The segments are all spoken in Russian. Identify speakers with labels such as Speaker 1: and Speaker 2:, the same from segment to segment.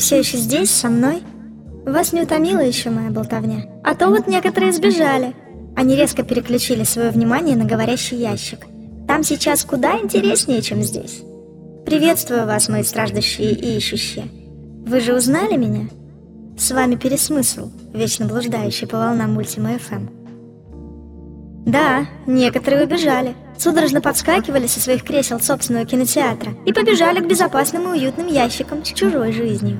Speaker 1: все еще здесь, со мной? Вас не утомила еще моя болтовня? А то вот некоторые сбежали. Они резко переключили свое внимание на говорящий ящик. Там сейчас куда интереснее, чем здесь. Приветствую вас, мои страждущие и ищущие. Вы же узнали меня? С вами Пересмысл, вечно блуждающий по волнам Мультима ФМ. Да, некоторые убежали, судорожно подскакивали со своих кресел собственного кинотеатра и побежали к безопасным и уютным ящикам с чужой жизнью.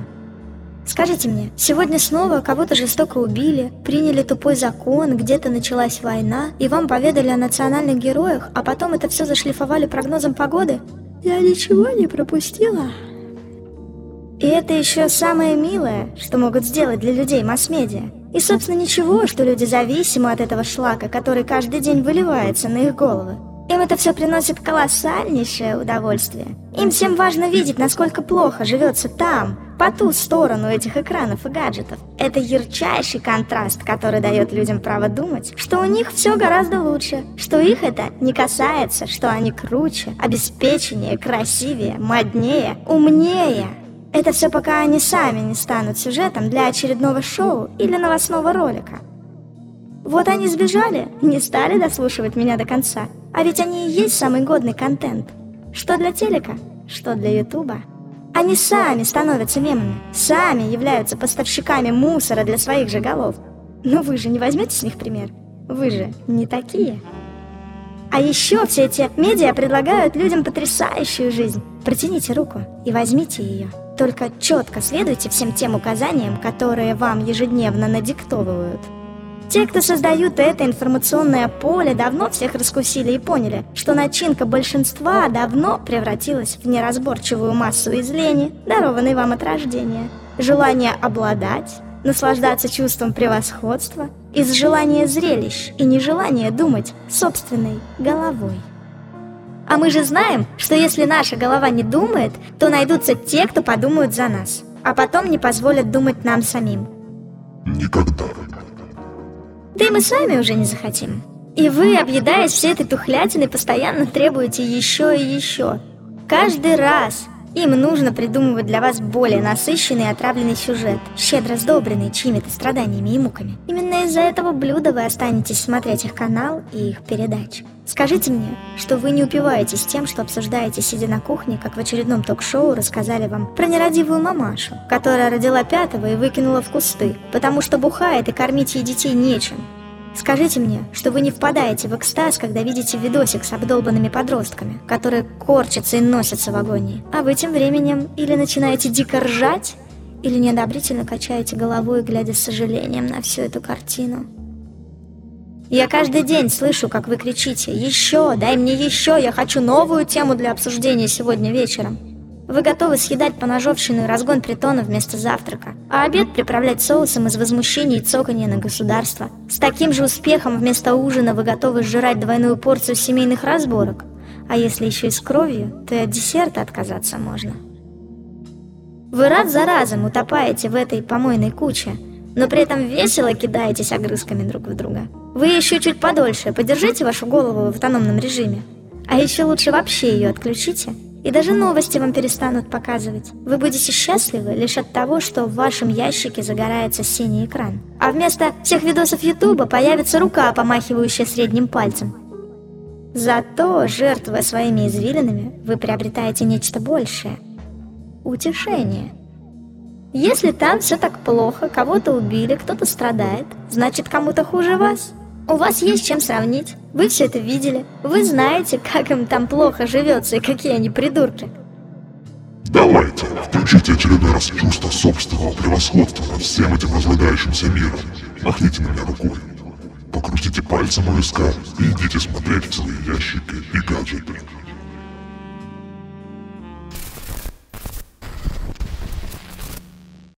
Speaker 1: Скажите мне, сегодня снова кого-то жестоко убили, приняли тупой закон, где-то началась война, и вам поведали о национальных героях, а потом это все зашлифовали прогнозом погоды? Я ничего не пропустила. И это еще самое милое, что могут сделать для людей масс-медиа. И, собственно, ничего, что люди зависимы от этого шлака, который каждый день выливается на их головы. Им это все приносит колоссальнейшее удовольствие. Им всем важно видеть, насколько плохо живется там, по ту сторону этих экранов и гаджетов. Это ярчайший контраст, который дает людям право думать, что у них все гораздо лучше, что их это не касается, что они круче, обеспеченнее, красивее, моднее, умнее. Это все пока они сами не станут сюжетом для очередного шоу или новостного ролика. Вот они сбежали, не стали дослушивать меня до конца. А ведь они и есть самый годный контент. Что для телека, что для ютуба. Они сами становятся мемами, сами являются поставщиками мусора для своих же голов. Но вы же не возьмете с них пример. Вы же не такие. А еще все эти медиа предлагают людям потрясающую жизнь. Протяните руку и возьмите ее. Только четко следуйте всем тем указаниям, которые вам ежедневно надиктовывают. Те, кто создают это информационное поле, давно всех раскусили и поняли, что начинка большинства давно превратилась в неразборчивую массу из лени, дарованной вам от рождения. Желание обладать, наслаждаться чувством превосходства, из желания зрелищ и нежелания думать собственной головой. А мы же знаем, что если наша голова не думает, то найдутся те, кто подумают за нас, а потом не позволят думать нам самим.
Speaker 2: Никогда.
Speaker 1: Да и мы сами уже не захотим. И вы, объедаясь всей этой тухлятиной, постоянно требуете еще и еще. Каждый раз им нужно придумывать для вас более насыщенный и отравленный сюжет, щедро сдобренный чьими-то страданиями и муками. Именно из-за этого блюда вы останетесь смотреть их канал и их передачи. Скажите мне, что вы не упиваетесь тем, что обсуждаете, сидя на кухне, как в очередном ток-шоу рассказали вам про нерадивую мамашу, которая родила пятого и выкинула в кусты, потому что бухает и кормить ей детей нечем. Скажите мне, что вы не впадаете в экстаз, когда видите видосик с обдолбанными подростками, которые корчатся и носятся в агонии, а вы тем временем или начинаете дико ржать, или неодобрительно качаете головой, глядя с сожалением на всю эту картину. Я каждый день слышу, как вы кричите «Еще! Дай мне еще! Я хочу новую тему для обсуждения сегодня вечером!» Вы готовы съедать поножовщину и разгон притона вместо завтрака, а обед приправлять соусом из возмущений и цоканья на государство. С таким же успехом вместо ужина вы готовы сжирать двойную порцию семейных разборок. А если еще и с кровью, то и от десерта отказаться можно. Вы раз за разом утопаете в этой помойной куче, но при этом весело кидаетесь огрызками друг в друга. Вы еще чуть подольше подержите вашу голову в автономном режиме, а еще лучше вообще ее отключите, и даже новости вам перестанут показывать. Вы будете счастливы лишь от того, что в вашем ящике загорается синий экран. А вместо всех видосов Ютуба появится рука, помахивающая средним пальцем. Зато, жертвуя своими извилинами, вы приобретаете нечто большее. Утешение. Если там все так плохо, кого-то убили, кто-то страдает, значит кому-то хуже вас – у вас есть чем сравнить. Вы все это видели. Вы знаете, как им там плохо живется и какие они придурки.
Speaker 2: Давайте, включите очередной раз чувство собственного превосходства над всем этим разлагающимся миром. Махните на меня рукой. Покрутите пальцем у виска и идите смотреть в свои ящики и гаджеты.